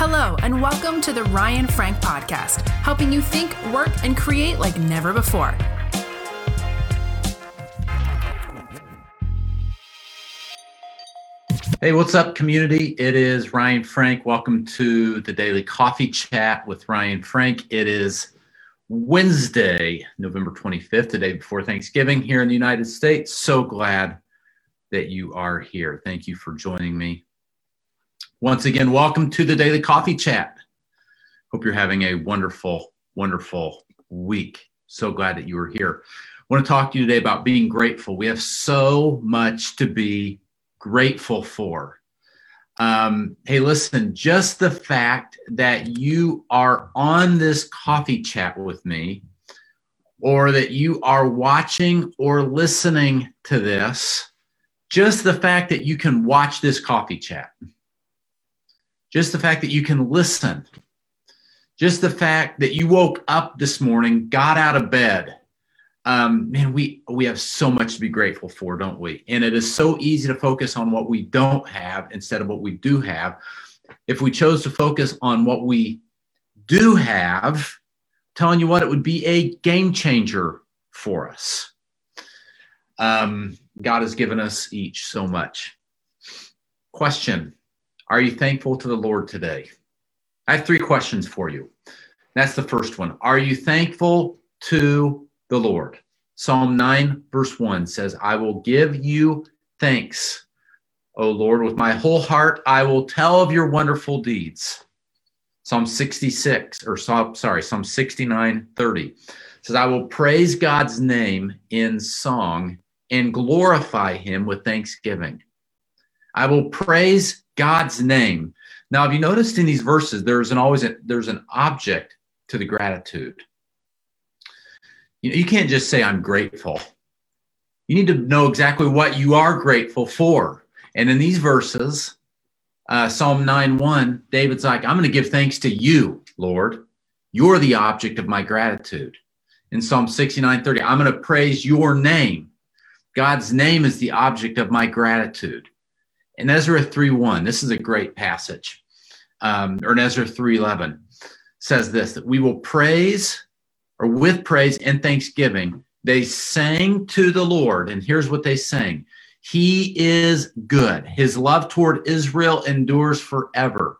Hello, and welcome to the Ryan Frank Podcast, helping you think, work, and create like never before. Hey, what's up, community? It is Ryan Frank. Welcome to the Daily Coffee Chat with Ryan Frank. It is Wednesday, November 25th, the day before Thanksgiving here in the United States. So glad that you are here. Thank you for joining me. Once again, welcome to the Daily Coffee Chat. Hope you're having a wonderful, wonderful week. So glad that you are here. I want to talk to you today about being grateful. We have so much to be grateful for. Um, hey, listen, just the fact that you are on this coffee chat with me, or that you are watching or listening to this, just the fact that you can watch this coffee chat, just the fact that you can listen, just the fact that you woke up this morning, got out of bed, um, man, we we have so much to be grateful for, don't we? And it is so easy to focus on what we don't have instead of what we do have. If we chose to focus on what we do have, telling you what, it would be a game changer for us. Um, God has given us each so much. Question Are you thankful to the Lord today? I have three questions for you. That's the first one. Are you thankful to the Lord. Psalm 9, verse 1 says, I will give you thanks, O Lord, with my whole heart. I will tell of your wonderful deeds. Psalm 66, or sorry, Psalm 69, 30 says, I will praise God's name in song and glorify him with thanksgiving. I will praise God's name. Now, have you noticed in these verses, there's an always a, there's an object to the gratitude. You, know, you can't just say, I'm grateful. You need to know exactly what you are grateful for. And in these verses, uh, Psalm 9 1, David's like, I'm going to give thanks to you, Lord. You're the object of my gratitude. In Psalm 69 30, I'm going to praise your name. God's name is the object of my gratitude. In Ezra 3 1, this is a great passage. Um, or in Ezra 3.11 says this that we will praise or with praise and thanksgiving, they sang to the Lord. And here's what they sang He is good. His love toward Israel endures forever.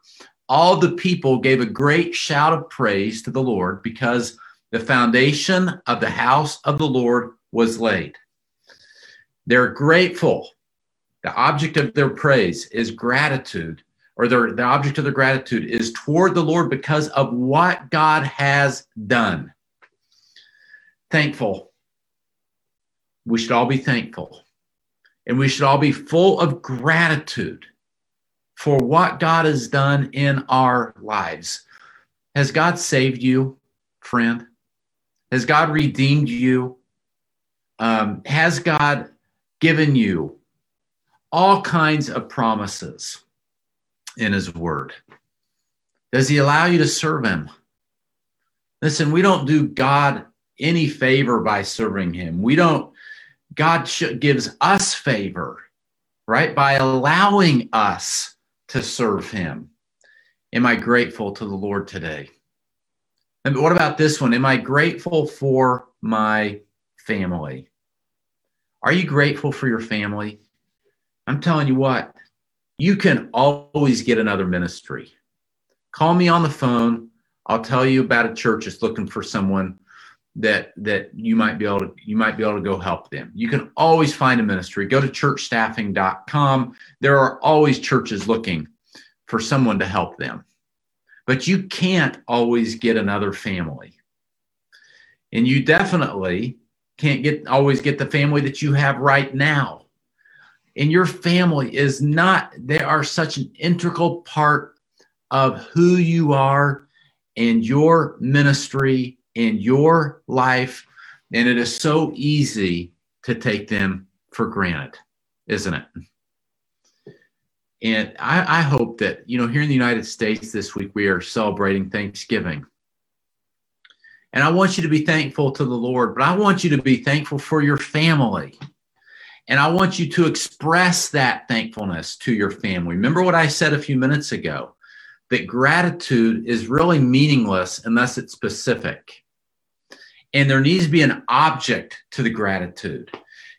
All the people gave a great shout of praise to the Lord because the foundation of the house of the Lord was laid. They're grateful. The object of their praise is gratitude, or their, the object of their gratitude is toward the Lord because of what God has done thankful. We should all be thankful. And we should all be full of gratitude for what God has done in our lives. Has God saved you, friend? Has God redeemed you? Um, has God given you all kinds of promises in His Word? Does He allow you to serve Him? Listen, we don't do God any favor by serving him. We don't, God gives us favor, right? By allowing us to serve him. Am I grateful to the Lord today? And what about this one? Am I grateful for my family? Are you grateful for your family? I'm telling you what, you can always get another ministry. Call me on the phone. I'll tell you about a church that's looking for someone that that you might be able to you might be able to go help them. You can always find a ministry. Go to churchstaffing.com. There are always churches looking for someone to help them. But you can't always get another family. And you definitely can't get always get the family that you have right now. And your family is not they are such an integral part of who you are and your ministry and your life. And it is so easy to take them for granted, isn't it? And I, I, hope that, you know, here in the United States this week, we are celebrating Thanksgiving. And I want you to be thankful to the Lord, but I want you to be thankful for your family. And I want you to express that thankfulness to your family. Remember what I said a few minutes ago that gratitude is really meaningless unless it's specific. And there needs to be an object to the gratitude.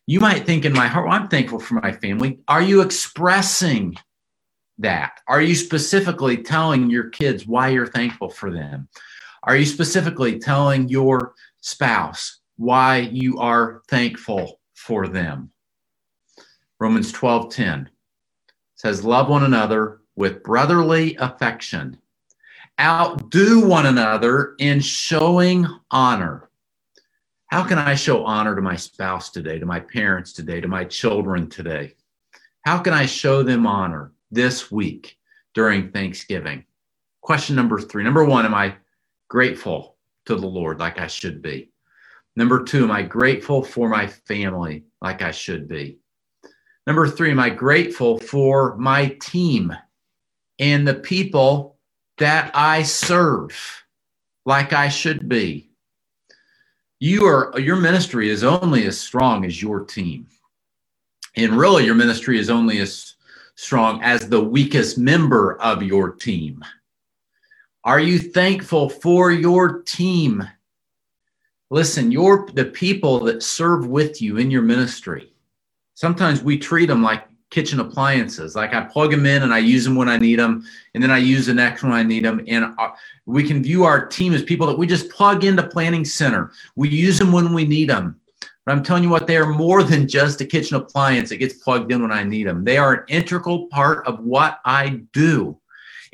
You might think in my heart, well, I'm thankful for my family. Are you expressing that? Are you specifically telling your kids why you're thankful for them? Are you specifically telling your spouse why you are thankful for them? Romans 12:10 says love one another with brotherly affection. Outdo one another in showing honor. How can I show honor to my spouse today, to my parents today, to my children today? How can I show them honor this week during Thanksgiving? Question number three. Number one, am I grateful to the Lord like I should be? Number two, am I grateful for my family like I should be? Number three, am I grateful for my team and the people that I serve like I should be? You are your ministry is only as strong as your team. And really, your ministry is only as strong as the weakest member of your team. Are you thankful for your team? Listen, your the people that serve with you in your ministry. Sometimes we treat them like kitchen appliances. Like I plug them in and I use them when I need them, and then I use the next when I need them. And uh, we can view our team as people that we just plug into Planning Center. We use them when we need them. But I'm telling you what, they are more than just a kitchen appliance that gets plugged in when I need them. They are an integral part of what I do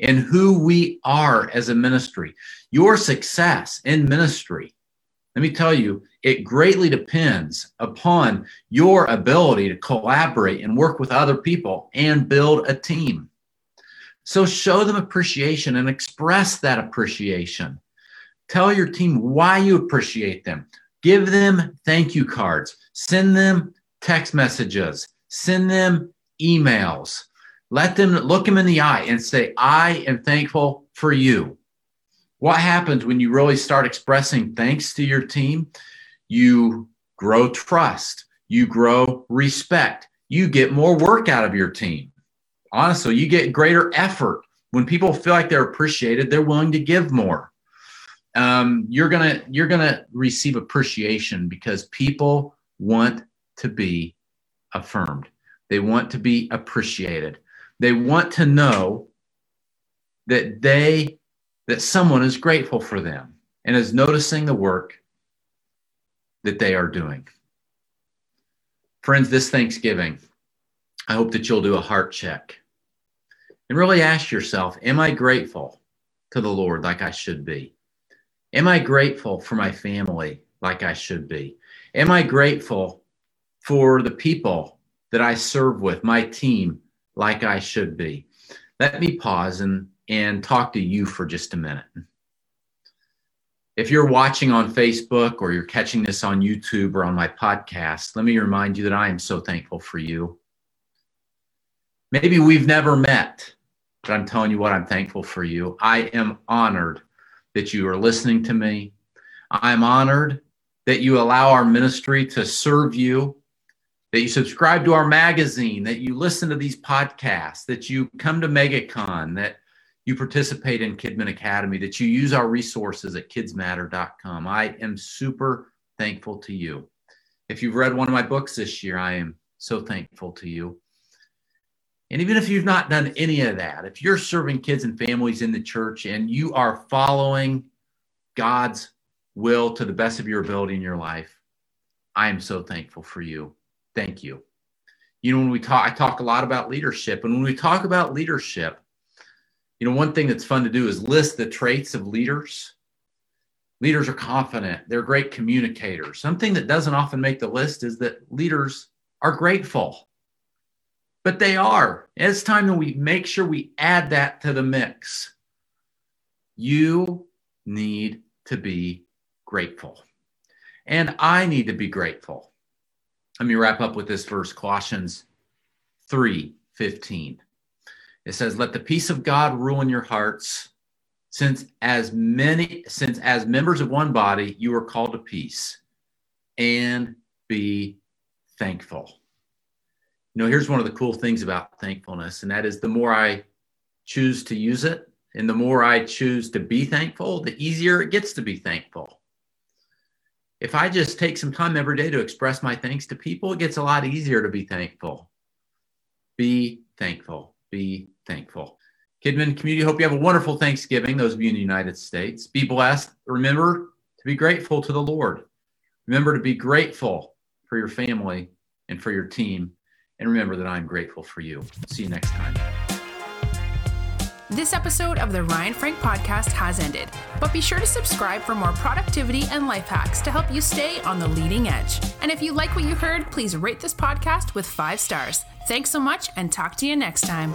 and who we are as a ministry. Your success in ministry, let me tell you, it greatly depends upon your ability to collaborate and work with other people and build a team. So show them appreciation and express that appreciation. Tell your team why you appreciate them. Give them thank you cards. Send them text messages. Send them emails. Let them look them in the eye and say, I am thankful for you. What happens when you really start expressing thanks to your team? You grow trust, you grow respect, you get more work out of your team. Honestly, you get greater effort. When people feel like they're appreciated, they're willing to give more. Um, you're gonna you're gonna receive appreciation because people want to be affirmed. They want to be appreciated. They want to know that they that someone is grateful for them and is noticing the work that they are doing. Friends, this Thanksgiving, I hope that you'll do a heart check and really ask yourself Am I grateful to the Lord like I should be? Am I grateful for my family like I should be? Am I grateful for the people that I serve with, my team, like I should be? Let me pause and, and talk to you for just a minute. If you're watching on Facebook or you're catching this on YouTube or on my podcast, let me remind you that I am so thankful for you. Maybe we've never met, but I'm telling you what, I'm thankful for you. I am honored that you are listening to me. I'm honored that you allow our ministry to serve you, that you subscribe to our magazine, that you listen to these podcasts, that you come to MegaCon, that you participate in KidzMatter Academy, that you use our resources at kidzmatter.com. I am super thankful to you. If you've read one of my books this year, I am so thankful to you. And even if you've not done any of that, if you're serving kids and families in the church and you are following God's will to the best of your ability in your life, I am so thankful for you. Thank you. You know, when we talk, I talk a lot about leadership. And when we talk about leadership, you know, one thing that's fun to do is list the traits of leaders. Leaders are confident, they're great communicators. Something that doesn't often make the list is that leaders are grateful. But they are. It's time that we make sure we add that to the mix. You need to be grateful. And I need to be grateful. Let me wrap up with this verse, Colossians 3 15. It says, Let the peace of God rule in your hearts, since as many, since as members of one body, you are called to peace, and be thankful. You know, here's one of the cool things about thankfulness, and that is the more I choose to use it, And the more I choose to be thankful, the easier it gets to be thankful. If I just take some time every day to express my thanks to people, it gets a lot easier to be thankful. Be thankful. Be thankful. KidzMatter community, hope you have a wonderful Thanksgiving, those of you in the United States. Be blessed. Remember to be grateful to the Lord. Remember to be grateful for your family and for your team. And remember that I'm grateful for you. See you next time. This episode of the Ryan Frank podcast has ended, but be sure to subscribe for more productivity and life hacks to help you stay on the leading edge. And if you like what you heard, please rate this podcast with five stars. Thanks so much and talk to you next time.